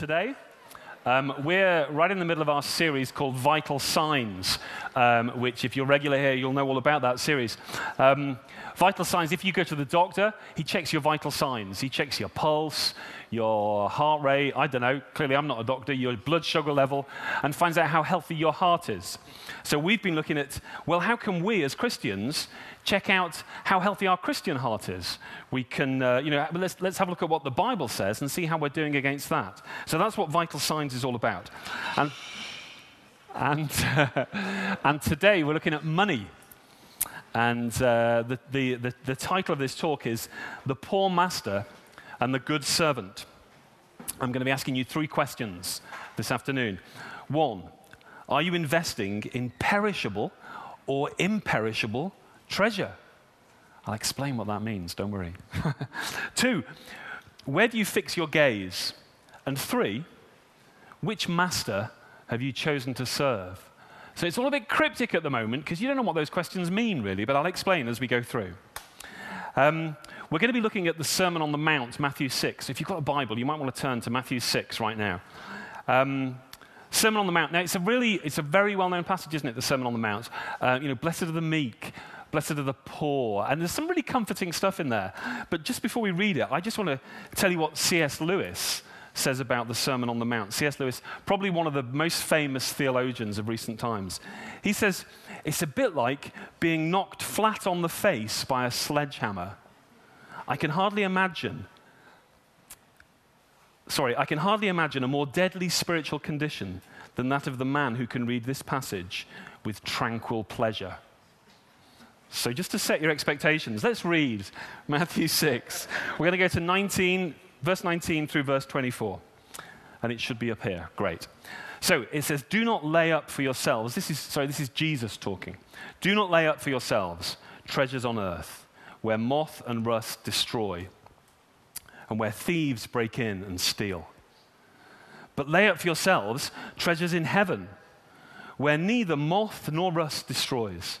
today. Um, we're right in the middle of our series called Vital Signs, um, which, if you're regular here, you'll know all about that series. Um, vital signs, if you go to the doctor, he checks your vital signs. He checks your pulse, your heart rate, I don't know, clearly I'm not a doctor, your blood sugar level, and finds out how healthy your heart is. So we've been looking at, well, how can we as Christians check out how healthy our Christian heart is. We can, uh, you know, let's, let's have a look at what the Bible says and see how we're doing against that. So that's what vital signs is all about. And, and, uh, and today we're looking at money. And uh, the, the, the, the title of this talk is The Poor Master and the Good Servant. I'm going to be asking you three questions this afternoon. One, are you investing in perishable or imperishable treasure. I'll explain what that means, don't worry. Two, where do you fix your gaze? And three, which master have you chosen to serve? So it's all a bit cryptic at the moment because you don't know what those questions mean, really, but I'll explain as we go through. Um, we're going to be looking at the Sermon on the Mount, Matthew 6. If you've got a Bible, you might want to turn to Matthew 6 right now. Um, Sermon on the Mount. Now, it's a really, it's a very well-known passage, isn't it? The Sermon on the Mount. Uh, you know, blessed are the meek, blessed are the poor. And there's some really comforting stuff in there. But just before we read it, I just want to tell you what C.S. Lewis says about the Sermon on the Mount. C.S. Lewis, probably one of the most famous theologians of recent times. He says, it's a bit like being knocked flat on the face by a sledgehammer. I can hardly imagine, sorry, I can hardly imagine a more deadly spiritual condition than that of the man who can read this passage with tranquil pleasure. So, just to set your expectations, let's read Matthew 6. We're going to go to 19, verse 19 through verse 24. And it should be up here. Great. So it says, Do not lay up for yourselves. This is, sorry, this is Jesus talking. Do not lay up for yourselves treasures on earth, where moth and rust destroy, and where thieves break in and steal. But lay up for yourselves treasures in heaven, where neither moth nor rust destroys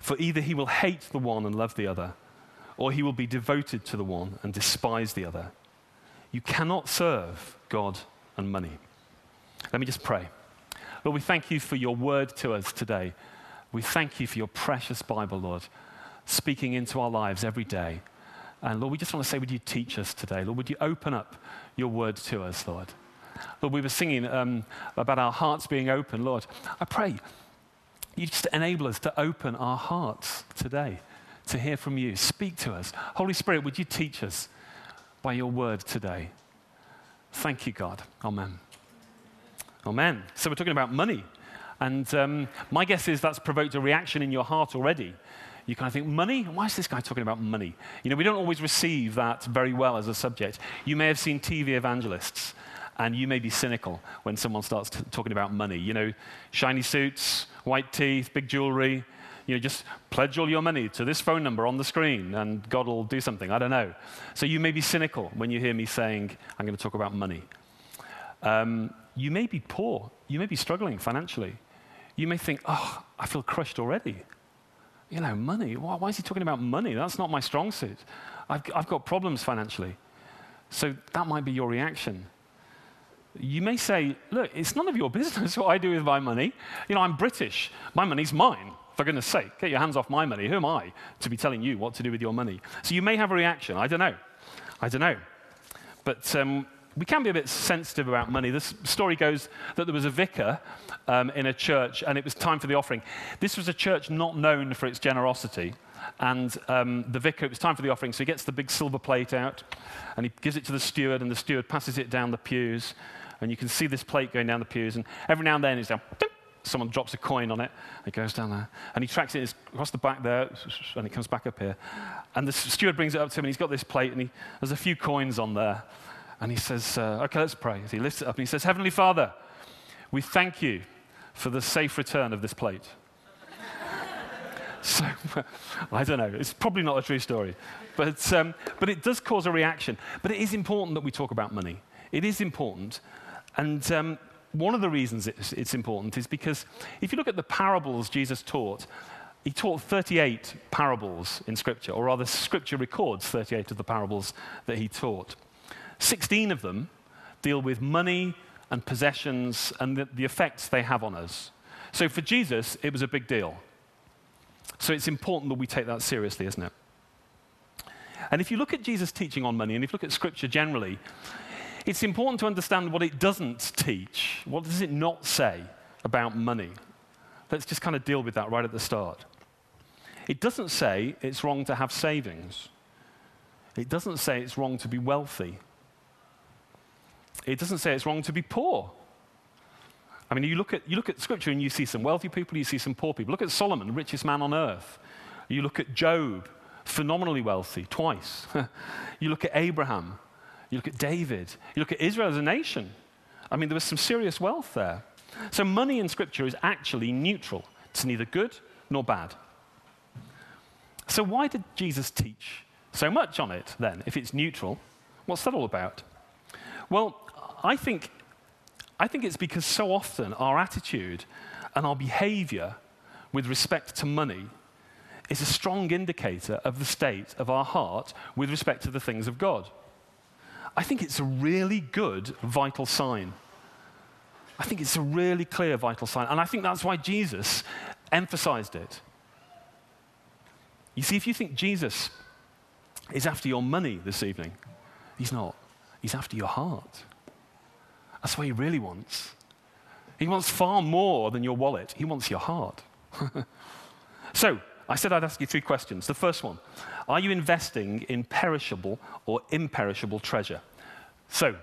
For either he will hate the one and love the other, or he will be devoted to the one and despise the other. You cannot serve God and money. Let me just pray. Lord, we thank you for your word to us today. We thank you for your precious Bible, Lord, speaking into our lives every day. And Lord, we just want to say, would you teach us today? Lord, would you open up your word to us, Lord? Lord, we were singing um, about our hearts being open. Lord, I pray you just enable us to open our hearts today to hear from you. Speak to us. Holy Spirit, would you teach us by your word today? Thank you, God. Amen. Amen. So, we're talking about money. And um, my guess is that's provoked a reaction in your heart already. You kind of think, money? Why is this guy talking about money? You know, we don't always receive that very well as a subject. You may have seen TV evangelists, and you may be cynical when someone starts t- talking about money. You know, shiny suits, white teeth, big jewelry. You know, just pledge all your money to this phone number on the screen and God will do something. I don't know. So you may be cynical when you hear me saying, I'm going to talk about money. Um, you may be poor. You may be struggling financially. You may think, oh, I feel crushed already. You know, money. Why, why is he talking about money? That's not my strong suit. I've, I've got problems financially. So that might be your reaction you may say, look, it's none of your business what I do with my money. You know, I'm British. My money's mine. For goodness sake, get your hands off my money. Who am I to be telling you what to do with your money? So you may have a reaction. I don't know. I don't know. But um, we can be a bit sensitive about money. This story goes that there was a vicar um, in a church, and it was time for the offering. This was a church not known for its generosity. And um, the vicar, it was time for the offering, so he gets the big silver plate out, and he gives it to the steward, and the steward passes it down the pews and you can see this plate going down the pews, and every now and then it's down, someone drops a coin on it, it goes down there, and he tracks it across the back there, and it comes back up here. And the steward brings it up to him, and he's got this plate, and he, there's a few coins on there. And he says, uh, Okay, let's pray. He lifts it up, and he says, Heavenly Father, We thank you for the safe return of this plate. so, I don't know. It's probably not a true story. But, um, but it does cause a reaction. But it is important that we talk about money. It is important. And um, one of the reasons it's, it's important is because if you look at the parables Jesus taught, he taught 38 parables in Scripture, or rather, Scripture records 38 of the parables that he taught. 16 of them deal with money and possessions and the, the, effects they have on us. So for Jesus, it was a big deal. So it's important that we take that seriously, isn't it? And if you look at Jesus' teaching on money, and if you look at Scripture generally, it's important to understand what it doesn't teach. What does it not say about money? Let's just kind of deal with that right at the start. It doesn't say it's wrong to have savings. It doesn't say it's wrong to be wealthy. It doesn't say it's wrong to be poor. I mean, you look at, you look at Scripture and you see some wealthy people, you see some poor people. Look at Solomon, richest man on earth. You look at Job, phenomenally wealthy, twice. you look at Abraham. You look at David. You look at Israel as a nation. I mean, there was some serious wealth there. So, money in Scripture is actually neutral. It's neither good nor bad. So, why did Jesus teach so much on it then, if it's neutral? What's that all about? Well, I think, I think it's because so often our attitude and our behavior with respect to money is a strong indicator of the state of our heart with respect to the things of God. I think it's a really good vital sign. I think it's a really clear vital sign. And I think that's why Jesus emphasized it. You see, if you think Jesus is after your money this evening, he's not. He's after your heart. That's what he really wants. He wants far more than your wallet, he wants your heart. so, I said I'd ask you three questions. The first one Are you investing in perishable or imperishable treasure? So,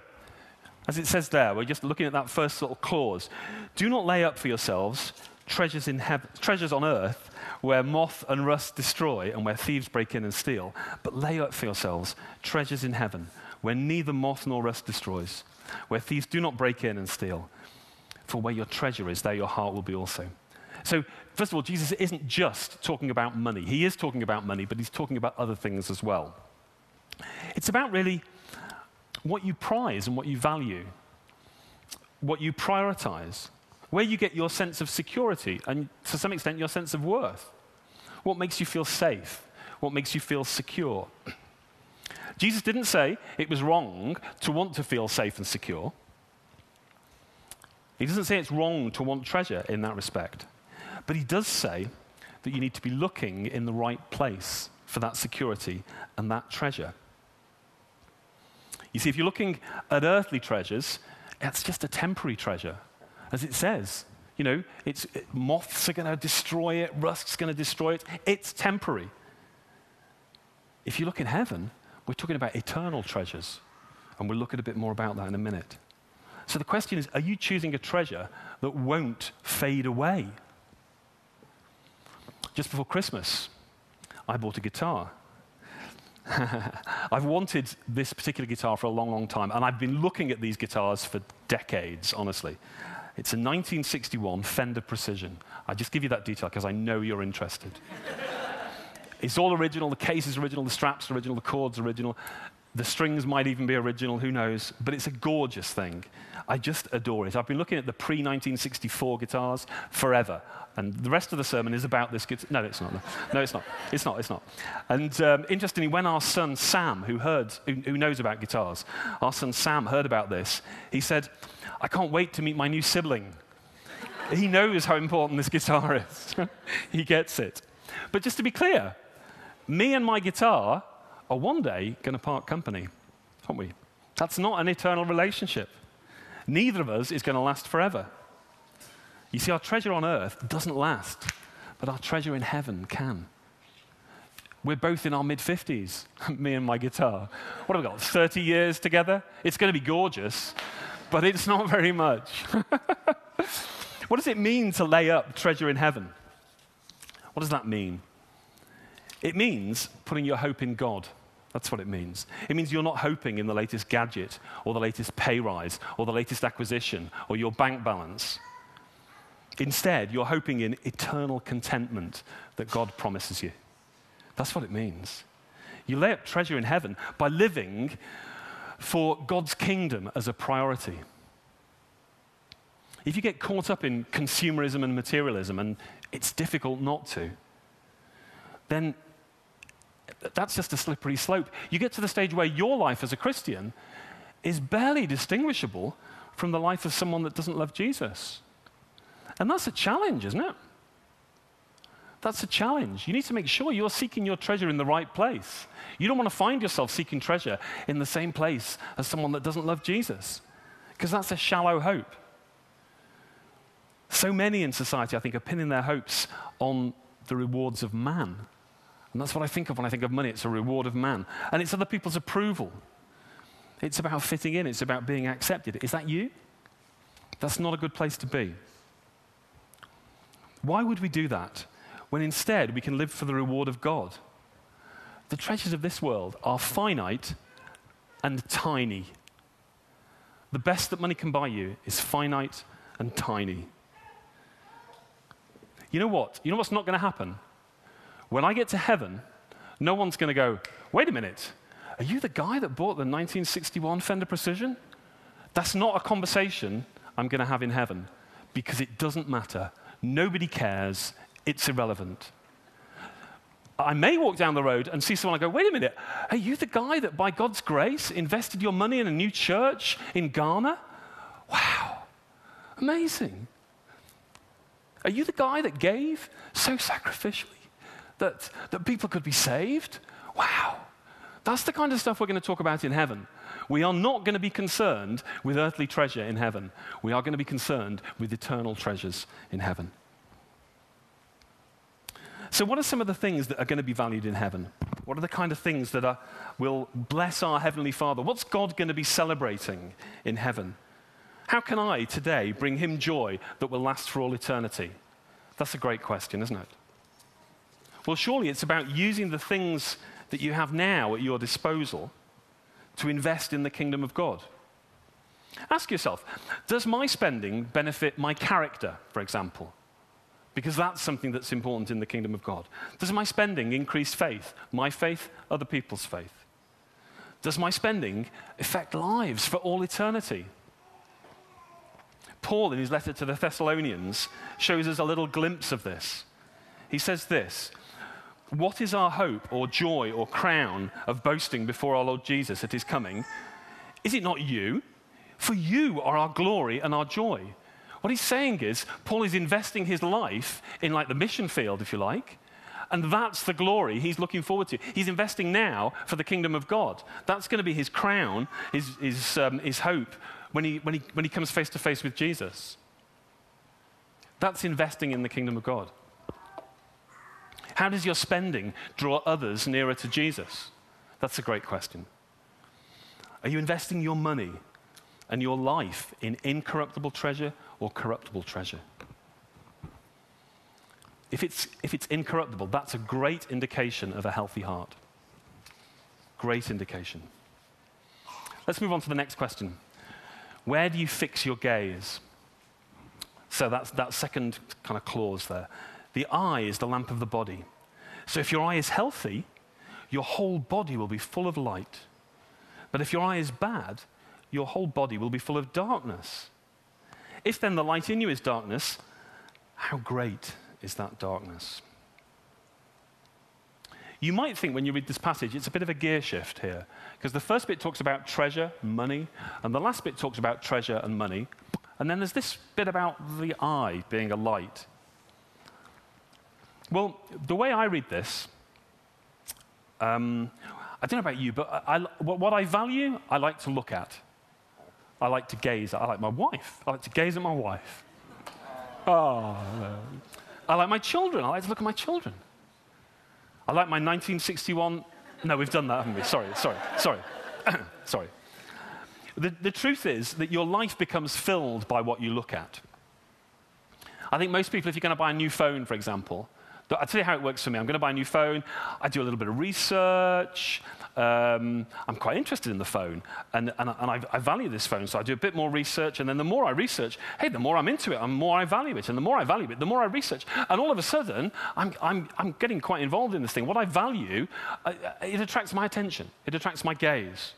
as it says there, we're just looking at that first little clause. Do not lay up for yourselves treasures, in heaven, treasures on earth where moth and rust destroy and where thieves break in and steal, but lay up for yourselves treasures in heaven where neither moth nor rust destroys, where thieves do not break in and steal. For where your treasure is, there your heart will be also. So, first of all, Jesus isn't just talking about money. He is talking about money, but he's talking about other things as well. It's about really what you prize and what you value, what you prioritize, where you get your sense of security and, to some extent, your sense of worth. What makes you feel safe? What makes you feel secure? Jesus didn't say it was wrong to want to feel safe and secure. He doesn't say it's wrong to want treasure in that respect. But he does say that you need to be looking in the right place for that security and that treasure. You see, if you're looking at earthly treasures, it's just a temporary treasure, as it says. You know, it's, it, moths are going to destroy it, rust's going to destroy it. It's temporary. If you look in heaven, we're talking about eternal treasures. And we'll look at a bit more about that in a minute. So the question is are you choosing a treasure that won't fade away? Just before Christmas, I bought a guitar. I've wanted this particular guitar for a long, long time, and I've been looking at these guitars for decades, honestly. It's a 1961 Fender Precision. I just give you that detail because I know you're interested. it's all original, the case is original, the straps are original, the cords are original. The strings might even be original, who knows? But it's a gorgeous thing. I just adore it. I've been looking at the pre 1964 guitars forever. And the rest of the sermon is about this guitar. No, it's not. No, it's not. It's not. It's not. And um, interestingly, when our son Sam, who, heard, who, who knows about guitars, our son Sam heard about this, he said, I can't wait to meet my new sibling. he knows how important this guitar is. he gets it. But just to be clear, me and my guitar are one day going to part company, aren't we? That's not an eternal relationship. Neither of us is going to last forever. You see, our treasure on earth doesn't last, but our treasure in heaven can. We're both in our mid 50s, me and my guitar. What have we got? 30 years together? It's going to be gorgeous, but it's not very much. what does it mean to lay up treasure in heaven? What does that mean? It means putting your hope in God. That's what it means. It means you're not hoping in the latest gadget or the latest pay rise or the latest acquisition or your bank balance. Instead, you're hoping in eternal contentment that God promises you. That's what it means. You lay up treasure in heaven by living for God's kingdom as a priority. If you get caught up in consumerism and materialism, and it's difficult not to, then that's just a slippery slope. You get to the stage where your life as a Christian is barely distinguishable from the life of someone that doesn't love Jesus. And that's a challenge, isn't it? That's a challenge. You need to make sure you're seeking your treasure in the right place. You don't want to find yourself seeking treasure in the same place as someone that doesn't love Jesus, because that's a shallow hope. So many in society, I think, are pinning their hopes on the rewards of man. And that's what I think of when I think of money. It's a reward of man. And it's other people's approval. It's about fitting in, it's about being accepted. Is that you? That's not a good place to be. Why would we do that when instead we can live for the reward of God? The treasures of this world are finite and tiny. The best that money can buy you is finite and tiny. You know what? You know what's not going to happen? When I get to heaven, no one's going to go, wait a minute, are you the guy that bought the 1961 Fender Precision? That's not a conversation I'm going to have in heaven because it doesn't matter. Nobody cares. It's irrelevant. I may walk down the road and see someone and go, wait a minute, are you the guy that by God's grace invested your money in a new church in Ghana? Wow, amazing. Are you the guy that gave so sacrificially that, that people could be saved? Wow. That's the kind of stuff we're going to talk about in heaven. We are not going to be concerned with earthly treasure in heaven. We are going to be concerned with eternal treasures in heaven. So, what are some of the things that are going to be valued in heaven? What are the kind of things that are, will bless our Heavenly Father? What's God going to be celebrating in heaven? How can I today bring Him joy that will last for all eternity? That's a great question, isn't it? Well, surely it's about using the things that you have now at your disposal to invest in the kingdom of God. Ask yourself Does my spending benefit my character, for example? because that's something that's important in the kingdom of God. Does my spending increase faith? My faith, other people's faith? Does my spending affect lives for all eternity? Paul, in his letter to the Thessalonians, shows us a little glimpse of this. He says this What is our hope or joy or crown of boasting before our Lord Jesus at his coming? Is it not you? For you are our glory and our joy. What he's saying is, Paul is investing his life in like the mission field, if you like. And that's the glory he's looking forward to. He's investing now for the kingdom of God. That's going to be his crown, his, his, um, his hope when he, when, he, when he comes face to face with Jesus. That's investing in the kingdom of God. How does your spending draw others nearer to Jesus? That's a great question. Are you investing your money and your life in incorruptible treasure or corruptible treasure. If it's, if it's incorruptible, that's a great indication of a healthy heart. Great indication. Let's move on to the next question. Where do you fix your gaze? So that's that second kind of clause there. The eye is the lamp of the body. So if your eye is healthy, your whole body will be full of light. But if your eye is bad, your whole body will be full of darkness. If then the light in you is darkness, how great is that darkness? You might think when you read this passage, it's a bit of a gear shift here, because the first bit talks about treasure, money, and the last bit talks about treasure and money. And then there's this bit about the eye being a light. Well, the way I read this, um, I don't know about you, but I, what I value, I like to look at. I like to gaze. At I like my wife. I like to gaze at my wife. Oh, I like my children. I like to look at my children. I like my 1961. No, we've done that, haven't we? Sorry, sorry, sorry, sorry. The, the truth is that your life becomes filled by what you look at. I think most people, if you're going to buy a new phone, for example, I'll tell you how it works for me. I'm going to buy a new phone. I do a little bit of research. um, I'm quite interested in the phone and, and, and I, I, value this phone. So I do a bit more research. And then the more I research, hey, the more I'm into it, and the more I value it. And the more I value it, the more I research. And all of a sudden, I'm, I'm, I'm getting quite involved in this thing. What I value, it attracts my attention, it attracts my gaze.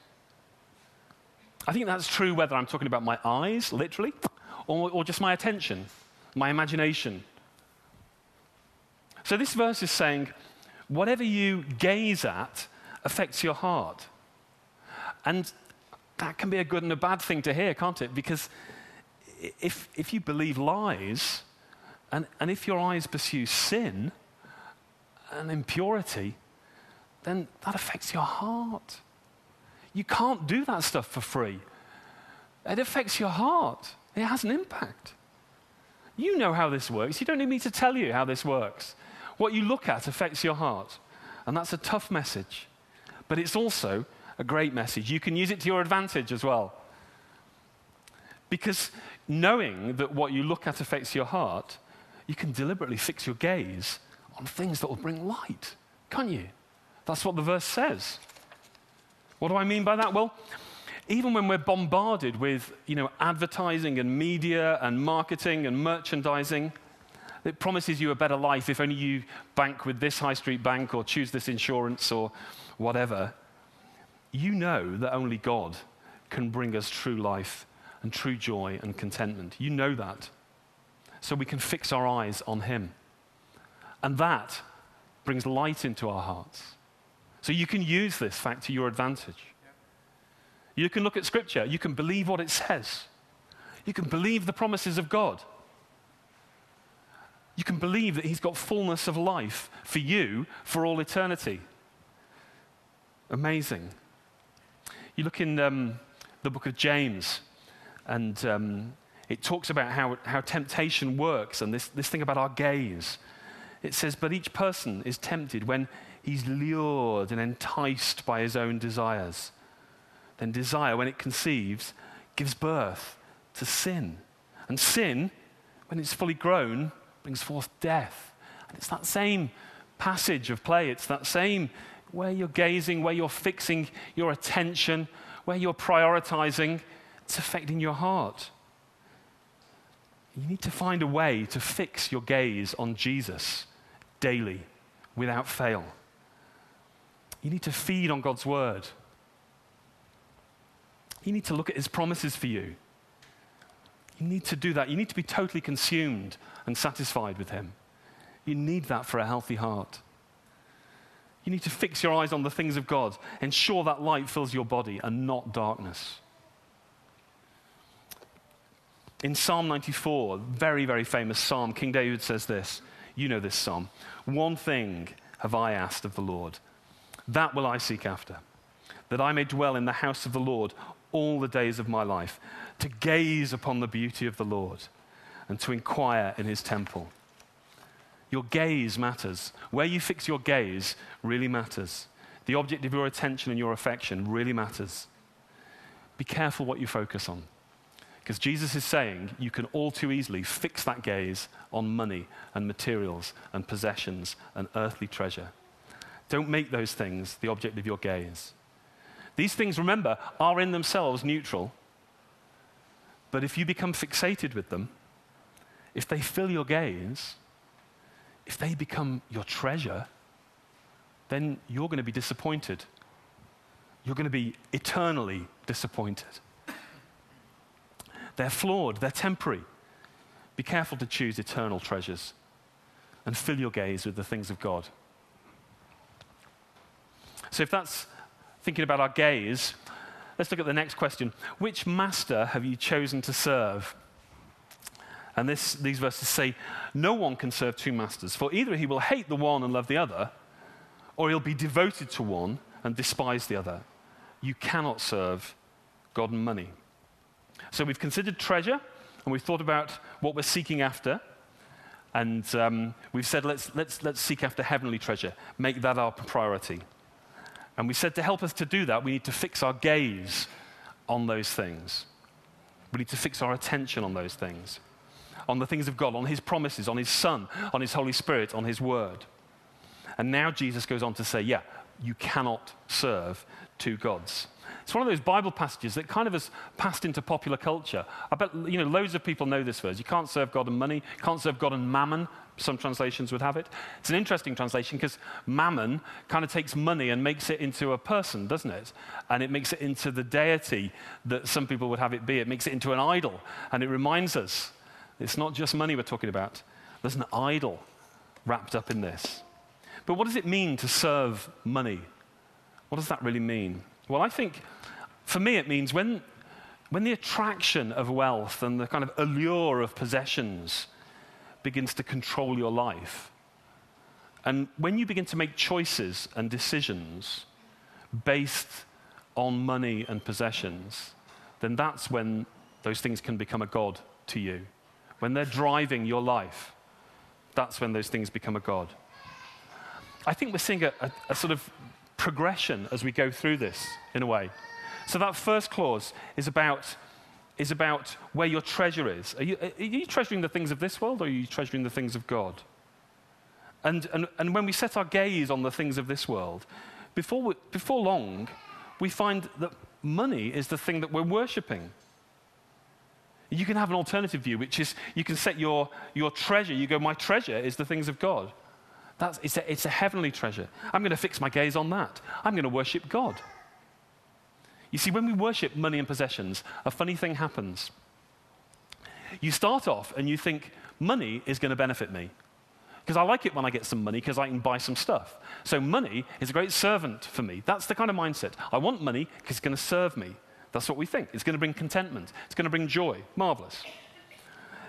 I think that's true whether I'm talking about my eyes, literally, or, or just my attention, my imagination. So this verse is saying, whatever you gaze at affects your heart. And that can be a good and a bad thing to hear, can't it? Because if, if you believe lies, and, and if your eyes pursue sin and impurity, then that affects your heart. You can't do that stuff for free. It affects your heart, it has an impact. You know how this works. You don't need me to tell you how this works. What you look at affects your heart. And that's a tough message but it's also a great message. You can use it to your advantage as well. Because knowing that what you look at affects your heart, you can deliberately fix your gaze on things that will bring light, can't you? That's what the verse says. What do I mean by that? Well, even when we're bombarded with you know, advertising and media and marketing and merchandising, it promises you a better life if only you bank with this high street bank or choose this insurance or whatever, you know that only God can bring us true life and true joy and contentment. You know that. So we can fix our eyes on Him. And that brings light into our hearts. So you can use this fact to your advantage. You can look at Scripture, you can believe what it says, you can believe the promises of God. You can believe that He's got fullness of life for you for all eternity. Amazing. You look in um, the book of James, and um, it talks about how, how temptation works and this, this thing about our gaze. It says, But each person is tempted when he's lured and enticed by his own desires. Then desire, when it conceives, gives birth to sin. And sin, when it's fully grown, brings forth death. And it's that same passage of play, it's that same where you're gazing, where you're fixing your attention, where you're prioritizing, it's affecting your heart. You need to find a way to fix your gaze on Jesus daily without fail. You need to feed on God's word. You need to look at his promises for you. You need to do that. You need to be totally consumed and satisfied with him. You need that for a healthy heart. You need to fix your eyes on the things of God. Ensure that light fills your body and not darkness. In Psalm 94, very, very famous psalm, King David says this. You know this psalm. One thing have I asked of the Lord, that will I seek after, that I may dwell in the house of the Lord all the days of my life, to gaze upon the beauty of the Lord and to inquire in his temple. Your gaze matters. Where you fix your gaze really matters. The object of your attention and your affection really matters. Be careful what you focus on. Because Jesus is saying you can all too easily fix that gaze on money and materials and possessions and earthly treasure. Don't make those things the object of your gaze. These things, remember, are in themselves neutral. But if you become fixated with them, if they fill your gaze, if they become your treasure, then you're going to be disappointed. You're going to be eternally disappointed. They're flawed, they're temporary. Be careful to choose eternal treasures and fill your gaze with the things of God. So, if that's thinking about our gaze, let's look at the next question. Which master have you chosen to serve? And this, these verses say, No one can serve two masters, for either he will hate the one and love the other, or he'll be devoted to one and despise the other. You cannot serve God and money. So we've considered treasure, and we've thought about what we're seeking after. And um, we've said, let's, let's, let's seek after heavenly treasure, make that our priority. And we said to help us to do that, we need to fix our gaze on those things. We need to fix our attention on those things on the things of God, on his promises, on his Son, on his Holy Spirit, on his word. And now Jesus goes on to say, yeah, you cannot serve two gods. It's one of those Bible passages that kind of has passed into popular culture. I bet you know loads of people know this verse. You can't serve God and money, you can't serve God and mammon. Some translations would have it. It's an interesting translation because mammon kind of takes money and makes it into a person, doesn't it? And it makes it into the deity that some people would have it be. It makes it into an idol. And it reminds us it's not just money we're talking about, there's an idol wrapped up in this. But what does it mean to serve money? What does that really mean? Well, I think for me it means when, when the attraction of wealth and the kind of allure of possessions begins to control your life, and when you begin to make choices and decisions based on money and possessions, then that's when those things can become a God to you. When they're driving your life, that's when those things become a God. I think we're seeing a, a, a sort of progression as we go through this, in a way. So that first clause is about, is about where your treasure is. Are you, are you treasuring the things of this world or are you treasuring the things of God? And, and, and when we set our gaze on the things of this world, before, we, before long, we find that money is the thing that we're worshipping. You can have an alternative view, which is you can set your, your treasure, you go, My treasure is the things of God. That's, it's, a, it's a heavenly treasure. I'm going to fix my gaze on that. I'm going to worship God. You see, when we worship money and possessions, a funny thing happens. You start off and you think, money is going to benefit me. Because I like it when I get some money because I can buy some stuff. So money is a great servant for me. That's the kind of mindset. I want money because it's going to serve me. That's what we think. It's going to bring contentment. It's going to bring joy. Marvelous.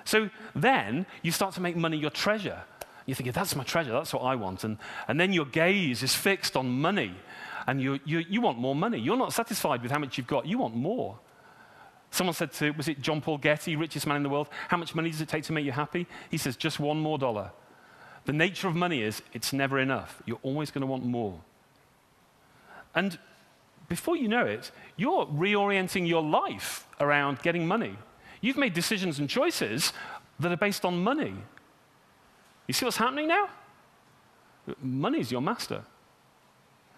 So then you start to make money your treasure. You're thinking, that's my treasure, that's what I want. And, and then your gaze is fixed on money, and you, you, you want more money. You're not satisfied with how much you've got, you want more. Someone said to, was it John Paul Getty, richest man in the world, how much money does it take to make you happy? He says, just one more dollar. The nature of money is it's never enough. You're always going to want more. And before you know it, you're reorienting your life around getting money. You've made decisions and choices that are based on money. You see what's happening now? Money's your master.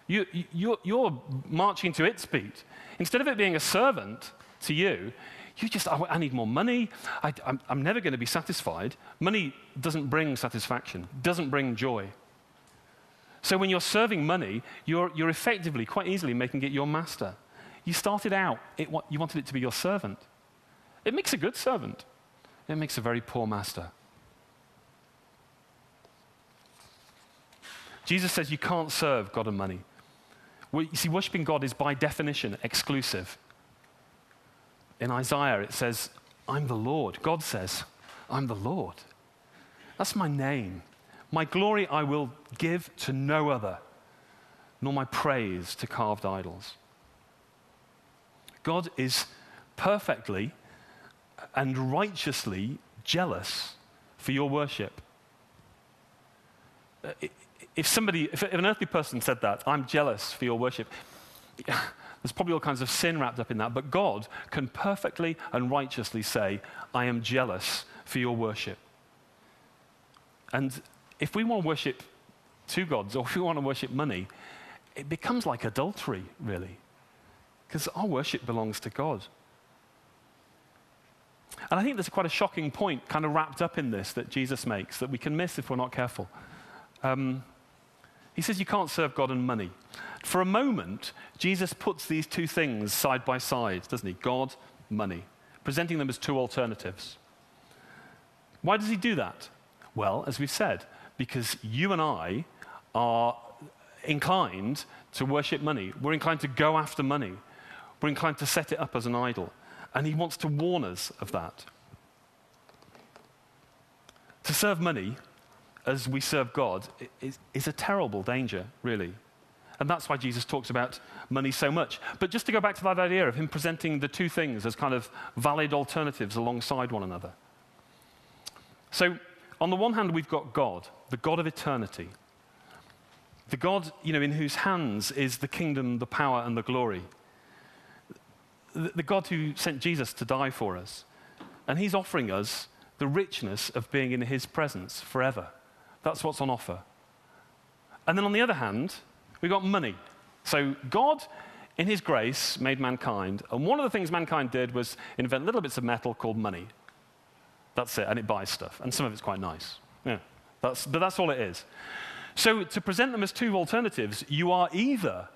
You, you're, you're marching to its beat. Instead of it being a servant to you, you just, I, I need more money. I, I'm, I'm never going to be satisfied. Money doesn't bring satisfaction, doesn't bring joy. So when you're serving money, you're, you're effectively, quite easily, making it your master. You started out, it, you wanted it to be your servant. It makes a good servant, it makes a very poor master. Jesus says you can't serve God and money. Well, you see, worshiping God is by definition exclusive. In Isaiah, it says, I'm the Lord. God says, I'm the Lord. That's my name. My glory I will give to no other, nor my praise to carved idols. God is perfectly and righteously jealous for your worship. Uh, If somebody, if an earthly person said that, I'm jealous for your worship, there's probably all kinds of sin wrapped up in that. But God can perfectly and righteously say, I am jealous for your worship. And if we want to worship two gods or if we want to worship money, it becomes like adultery, really. Because our worship belongs to God. And I think there's quite a shocking point kind of wrapped up in this that Jesus makes that we can miss if we're not careful. Um, he says you can't serve God and money. For a moment, Jesus puts these two things side by side, doesn't he? God, money, presenting them as two alternatives. Why does he do that? Well, as we've said, because you and I are inclined to worship money. We're inclined to go after money. We're inclined to set it up as an idol. And he wants to warn us of that. To serve money as we serve God is, is a terrible danger, really. And that's why Jesus talks about money so much. But just to go back to that idea of him presenting the two things as kind of valid alternatives alongside one another. So, on the one hand, we've got God, the God of eternity, the God you know, in whose hands is the kingdom, the power, and the glory. The, the God who sent Jesus to die for us. And he's offering us the richness of being in his presence forever. That's what's on offer. And then on the other hand, We've got money. So God, in his grace, made mankind. And one of the things mankind did was invent little bits of metal called money. That's it. And it buys stuff. And some of it's quite nice. Yeah. That's, but that's all it is. So to present them as two alternatives, you are either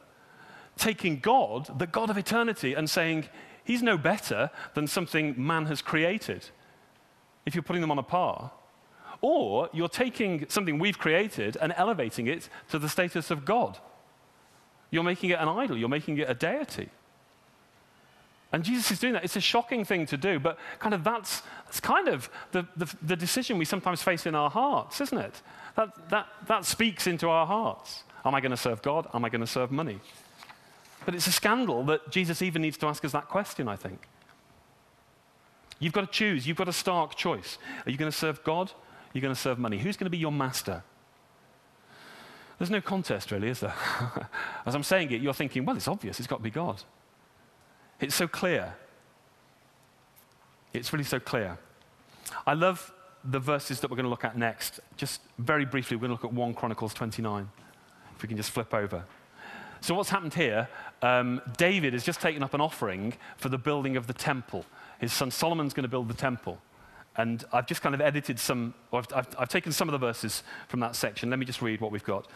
taking God, the God of eternity, and saying, He's no better than something man has created, if you're putting them on a par. Or you're taking something we've created and elevating it to the status of God. You're making it an idol, you're making it a deity. And Jesus is doing that. It's a shocking thing to do, but kind of that's, that's kind of the, the, the decision we sometimes face in our hearts, isn't it? That, that, that speaks into our hearts. Am I going to serve God? Am I going to serve money? But it's a scandal that Jesus even needs to ask us that question, I think. You've got to choose. You've got a stark choice. Are you going to serve God? Are going to serve money? Who's going to be your master? There's no contest, really, is there? As I'm saying it, you're thinking, well, it's obvious. It's got to be God. It's so clear. It's really so clear. I love the verses that we're going to look at next. Just very briefly, we're going to look at 1 Chronicles 29. If we can just flip over. So, what's happened here? Um, David has just taken up an offering for the building of the temple. His son Solomon's going to build the temple. And I've just kind of edited some, I've, I've, I've taken some of the verses from that section. Let me just read what we've got.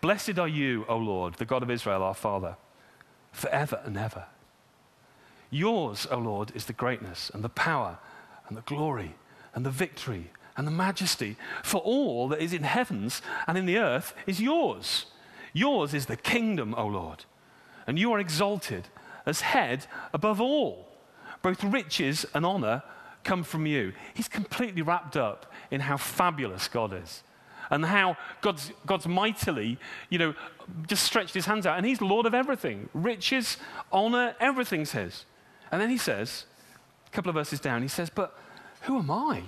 Blessed are you, O Lord, the God of Israel, our Father, forever and ever. Yours, O Lord, is the greatness and the power and the glory and the victory and the majesty. For all that is in heavens and in the earth is yours. Yours is the kingdom, O Lord, and you are exalted as head above all. Both riches and honor come from you. He's completely wrapped up in how fabulous God is and how God's, God's mightily, you know, just stretched his hands out. And he's Lord of everything riches, honor, everything's his. And then he says, a couple of verses down, he says, But who am I?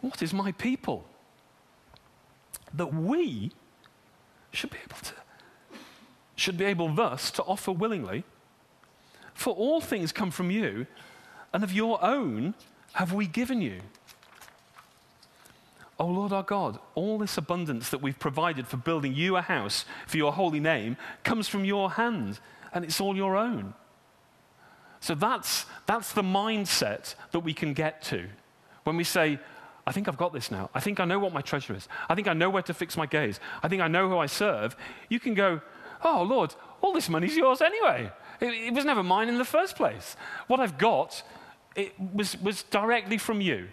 What is my people? That we should be able to, should be able thus to offer willingly. For all things come from you, and of your own have we given you. Oh Lord our God, all this abundance that we've provided for building you a house for your holy name comes from your hand, and it's all your own. So that's, that's the mindset that we can get to when we say, I think I've got this now. I think I know what my treasure is. I think I know where to fix my gaze. I think I know who I serve. You can go, Oh, Lord, all this money's yours anyway. It, it was never mine in the first place. What I've got it was, was directly from you.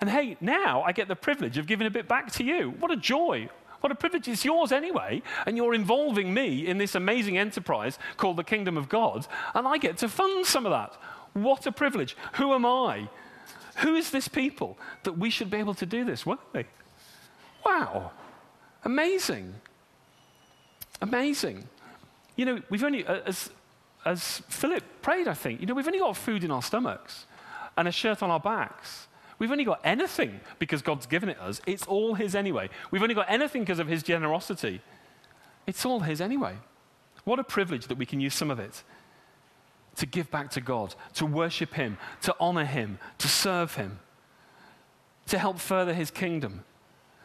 And hey, now I get the privilege of giving a bit back to you. What a joy. What a privilege. It's yours anyway. And you're involving me in this amazing enterprise called the kingdom of God. And I get to fund some of that. What a privilege. Who am I who is this people that we should be able to do this, weren't they? Wow. Amazing. Amazing. You know, we've only, uh, as, as Philip prayed, I think, you know, we've only got food in our stomachs and a shirt on our backs. We've only got anything because God's given it us. It's all His anyway. We've only got anything because of His generosity. It's all His anyway. What a privilege that we can use some of it to give back to God, to worship Him, to honor Him, to serve Him, to help further His kingdom,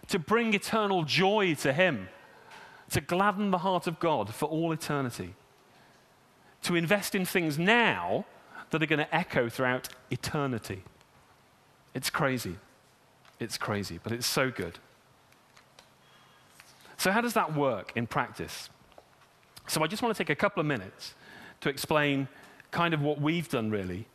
to bring eternal joy to Him, to gladden the heart of God for all eternity, to invest in things now that are going to echo throughout eternity. It's crazy. It's crazy, but it's so good. So, how does that work in practice? So, I just want to take a couple of minutes to explain kind of what we've done really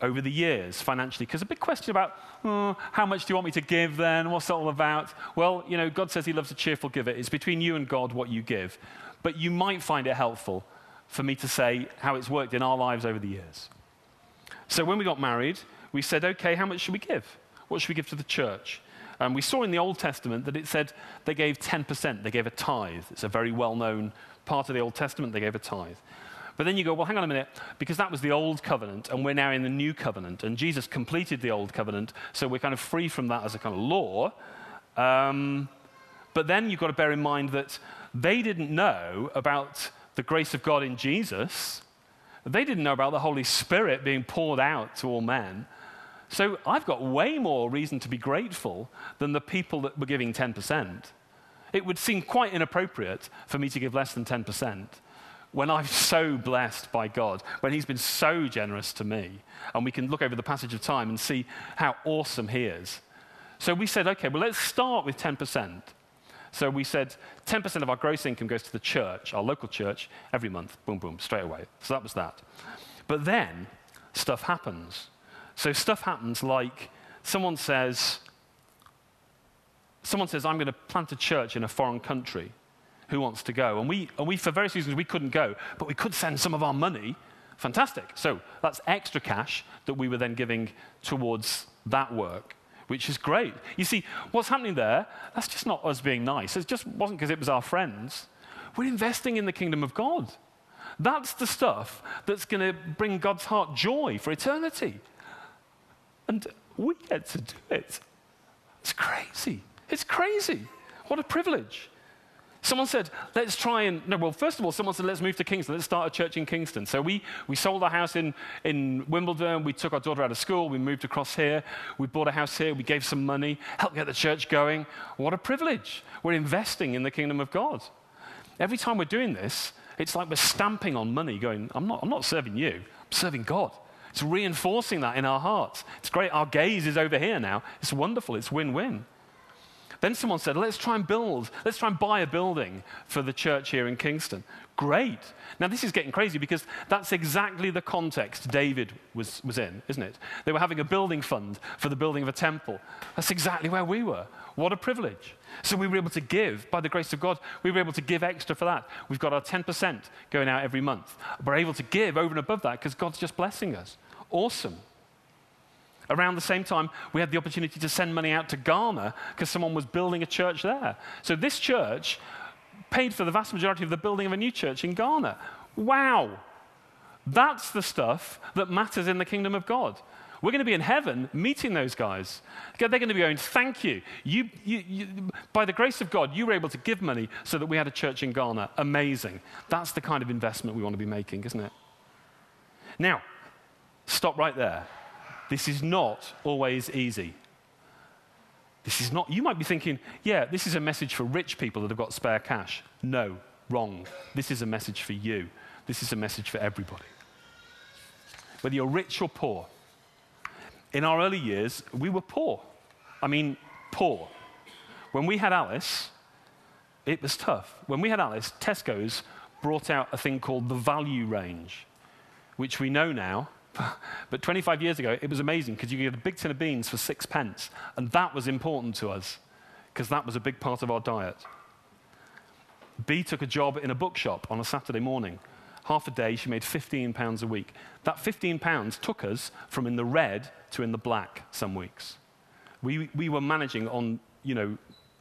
over the years financially. Because a big question about oh, how much do you want me to give then? What's that all about? Well, you know, God says He loves a cheerful giver. It's between you and God what you give. But you might find it helpful for me to say how it's worked in our lives over the years. So when we got married, we said, okay, how much should we give? What should we give to the church? And we saw in the Old Testament that it said they gave 10%, they gave a tithe. It's a very well known part of the Old Testament, they gave a tithe. But then you go, well, hang on a minute, because that was the old covenant, and we're now in the new covenant, and Jesus completed the old covenant, so we're kind of free from that as a kind of law. Um, but then you've got to bear in mind that they didn't know about the grace of God in Jesus. They didn't know about the Holy Spirit being poured out to all men. So I've got way more reason to be grateful than the people that were giving 10%. It would seem quite inappropriate for me to give less than 10% when I'm so blessed by God, when He's been so generous to me. And we can look over the passage of time and see how awesome He is. So we said, okay, well, let's start with 10%. So we said 10% of our gross income goes to the church, our local church, every month. Boom, boom, straight away. So that was that. But then stuff happens. So stuff happens like someone says, someone says, I'm going to plant a church in a foreign country. Who wants to go? And we, and we, for various reasons, we couldn't go, but we could send some of our money. Fantastic. So that's extra cash that we were then giving towards that work, which is great. You see, what's happening there, that's just not us being nice. It just wasn't because it was our friends. We're investing in the kingdom of God. That's the stuff that's going to bring God's heart joy for eternity. And we get to do it. It's crazy. It's crazy. What a privilege. Someone said, let's try and, no, well, first of all, someone said, let's move to Kingston. Let's start a church in Kingston. So we, we sold our house in, in Wimbledon. We took our daughter out of school. We moved across here. We bought a house here. We gave some money, helped get the church going. What a privilege. We're investing in the kingdom of God. Every time we're doing this, it's like we're stamping on money, going, I'm not, I'm not serving you, I'm serving God. It's reinforcing that in our hearts. It's great. Our gaze is over here now. It's wonderful. It's win win. Then someone said, let's try and build, let's try and buy a building for the church here in Kingston. Great. Now, this is getting crazy because that's exactly the context David was, was in, isn't it? They were having a building fund for the building of a temple. That's exactly where we were. What a privilege. So we were able to give, by the grace of God, we were able to give extra for that. We've got our 10% going out every month. We're able to give over and above that because God's just blessing us. Awesome. Around the same time, we had the opportunity to send money out to Ghana because someone was building a church there. So this church paid for the vast majority of the building of a new church in Ghana. Wow. That's the stuff that matters in the kingdom of God. We're going to be in heaven meeting those guys. They're going to be going, Thank you. You, you, you. By the grace of God, you were able to give money so that we had a church in Ghana. Amazing. That's the kind of investment we want to be making, isn't it? Now, stop right there. This is not always easy. This is not, you might be thinking, yeah, this is a message for rich people that have got spare cash. No, wrong. This is a message for you. This is a message for everybody. Whether you're rich or poor. In our early years, we were poor. I mean, poor. When we had Alice, it was tough. When we had Alice, Tesco's brought out a thing called the value range, which we know now but 25 years ago, it was amazing because you could get a big tin of beans for six pence. And that was important to us because that was a big part of our diet. B took a job in a bookshop on a Saturday morning. Half a day, she made 15 pounds a week. That 15 pounds took us from in the red to in the black some weeks. We, we were managing on, you know,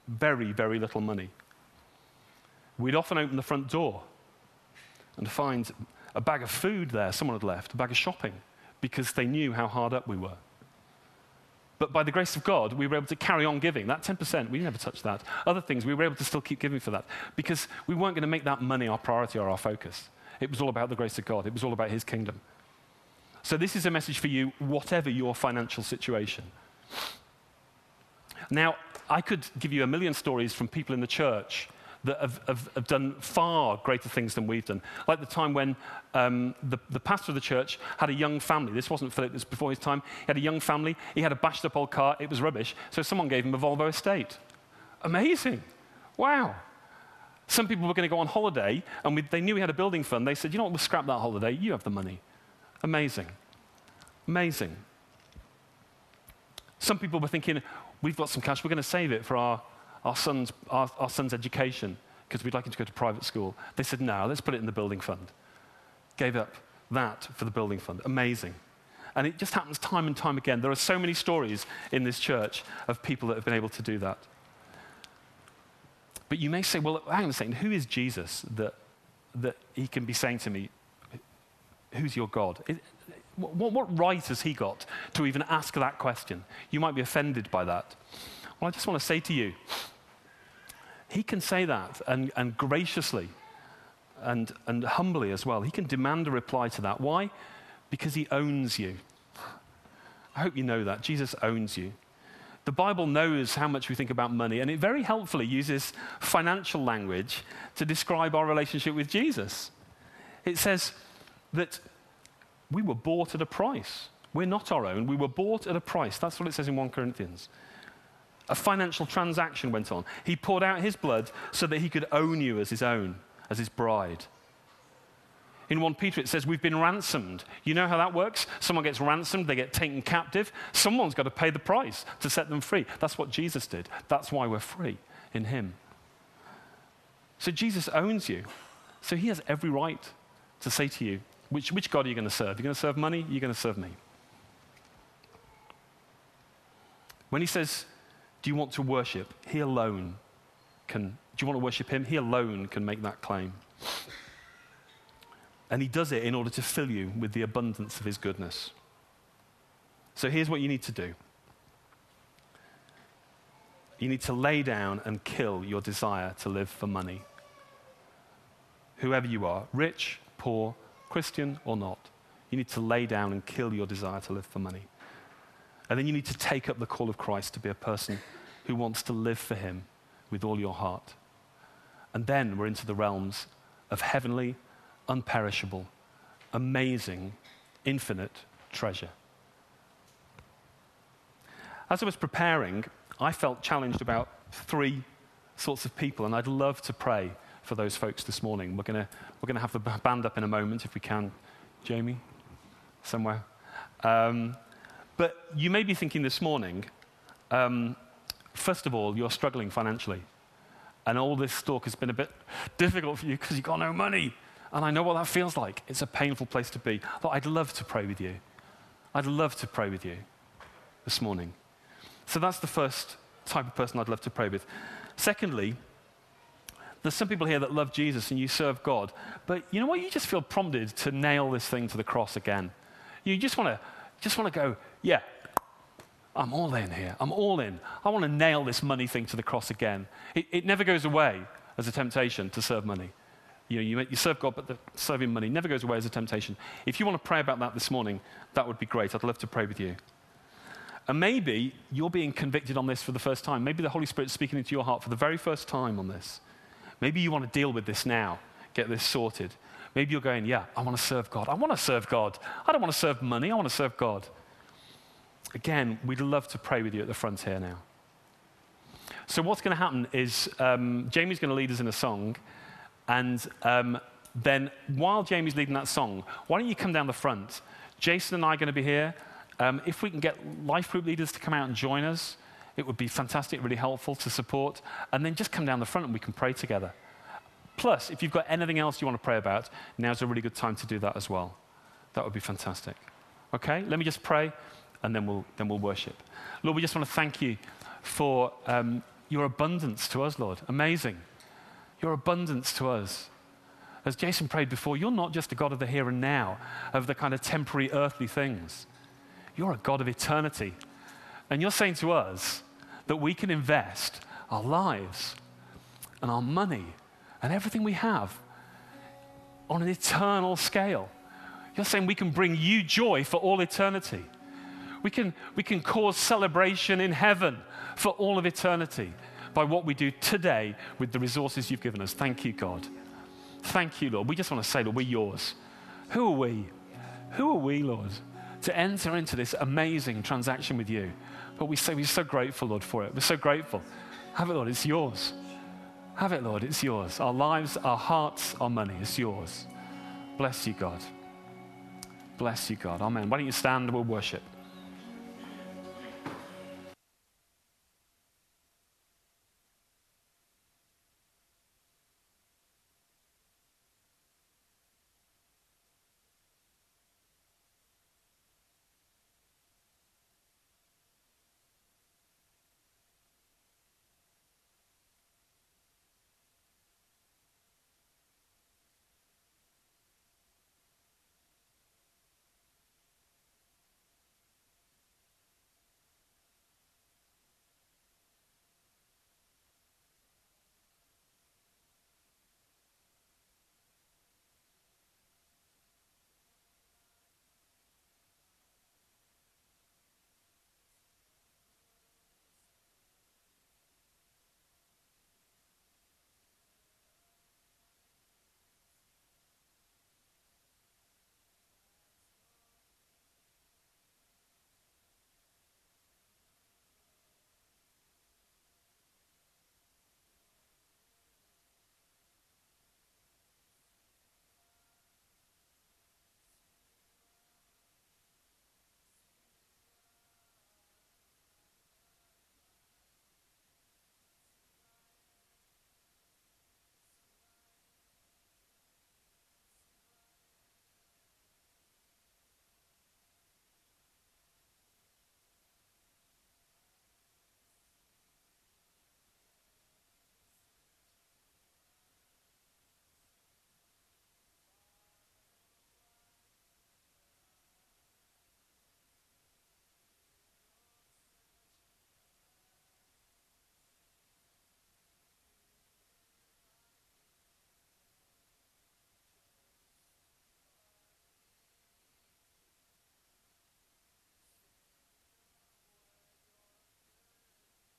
very, very little money. We'd often open the front door and find a bag of food there someone had left, a bag of shopping, because they knew how hard up we were. But by the grace of God, we were able to carry on giving. That 10%, we never touched that. Other things, we were able to still keep giving for that because we weren't going to make that money our priority or our focus. It was all about the grace of God, it was all about His kingdom. So, this is a message for you, whatever your financial situation. Now, I could give you a million stories from people in the church that have, have, have, done far greater things than we've done. Like the time when um, the, the, pastor of the church had a young family. This wasn't Philip, this was before his time. He had a young family. He had a bashed up old car. It was rubbish. So someone gave him a Volvo estate. Amazing. Wow. Some people were going to go on holiday, and we, they knew we had a building fund. They said, you know what, we'll scrap that holiday. You have the money. Amazing. Amazing. Some people were thinking, we've got some cash, we're going to save it for our our son's, our, our son's education because we'd like him to go to private school. They said, no, let's put it in the building fund. Gave up that for the building fund. Amazing. And it just happens time and time again. There are so many stories in this church of people that have been able to do that. But you may say, well, hang on a second, who is Jesus that, that he can be saying to me, who's your God? It, what, what right has he got to even ask that question? You might be offended by that. Well, I just want to say to you, he can say that and, and graciously and, and humbly as well. He can demand a reply to that. Why? Because he owns you. I hope you know that. Jesus owns you. The Bible knows how much we think about money, and it very helpfully uses financial language to describe our relationship with Jesus. It says that we were bought at a price. We're not our own. We were bought at a price. That's what it says in 1 Corinthians. A financial transaction went on. He poured out his blood so that he could own you as his own, as his bride. In 1 Peter, it says, We've been ransomed. You know how that works? Someone gets ransomed, they get taken captive. Someone's got to pay the price to set them free. That's what Jesus did. That's why we're free in him. So Jesus owns you. So he has every right to say to you, which, which God are you going to serve? You're going to serve money? You're going to serve me. When he says, Do you want to worship? He alone can. Do you want to worship him? He alone can make that claim. And he does it in order to fill you with the abundance of his goodness. So here's what you need to do you need to lay down and kill your desire to live for money. Whoever you are, rich, poor, Christian or not, you need to lay down and kill your desire to live for money. And then you need to take up the call of Christ to be a person who wants to live for him with all your heart. And then we're into the realms of heavenly unperishable, amazing, infinite treasure. As I was preparing, I felt challenged about three sorts of people, and I'd love to pray for those folks this morning. We're going we're gonna have the band up in a moment, if we can. Jamie? Somewhere. Um, but you may be thinking this morning, um, first of all, you're struggling financially. And all this talk has been a bit difficult for you because you've got no money. And I know what that feels like. It's a painful place to be. But I'd love to pray with you. I'd love to pray with you this morning. So that's the first type of person I'd love to pray with. Secondly, there's some people here that love Jesus and you serve God, but you know what? You just feel prompted to nail this thing to the cross again. You just want to just want to go, yeah, I'm all in here. I'm all in. I want to nail this money thing to the cross again. It, it never goes away as a temptation to serve money. You, know, you, you serve God, but the serving money never goes away as a temptation. If you want to pray about that this morning, that would be great. I'd love to pray with you. And maybe you're being convicted on this for the first time. Maybe the Holy Spirit's speaking into your heart for the very first time on this. Maybe you want to deal with this now, get this sorted. Maybe you're going, Yeah, I want to serve God. I want to serve God. I don't want to serve money. I want to serve God. Again, we'd love to pray with you at the front here now. So, what's going to happen is um, Jamie's going to lead us in a song. And um, then while Jamie's leading that song, why don't you come down the front? Jason and I are going to be here. Um, if we can get life group leaders to come out and join us, it would be fantastic, really helpful to support. And then just come down the front and we can pray together. Plus, if you've got anything else you want to pray about, now's a really good time to do that as well. That would be fantastic. Okay, let me just pray and then we'll, then we'll worship. Lord, we just want to thank you for um, your abundance to us, Lord. Amazing your abundance to us. As Jason prayed before, you're not just a God of the here and now, of the kind of temporary earthly things. You're a God of eternity. And you're saying to us that we can invest our lives and our money and everything we have on an eternal scale. You're saying we can bring you joy for all eternity. We can, we can cause celebration in heaven for all of eternity by what we do today with the resources you've given us. Thank you, God. Thank you, Lord. We just want to say, Lord, we're yours. Who are we? Who are we, Lord, to enter into this amazing transaction with you? But we say we're so grateful, Lord, for it. We're so grateful. Have it, Lord. It's yours. Have it, Lord. It's yours. Our lives, our hearts, our money. It's yours. Bless you, God. Bless you, God. Amen. Why don't you stand? We'll worship.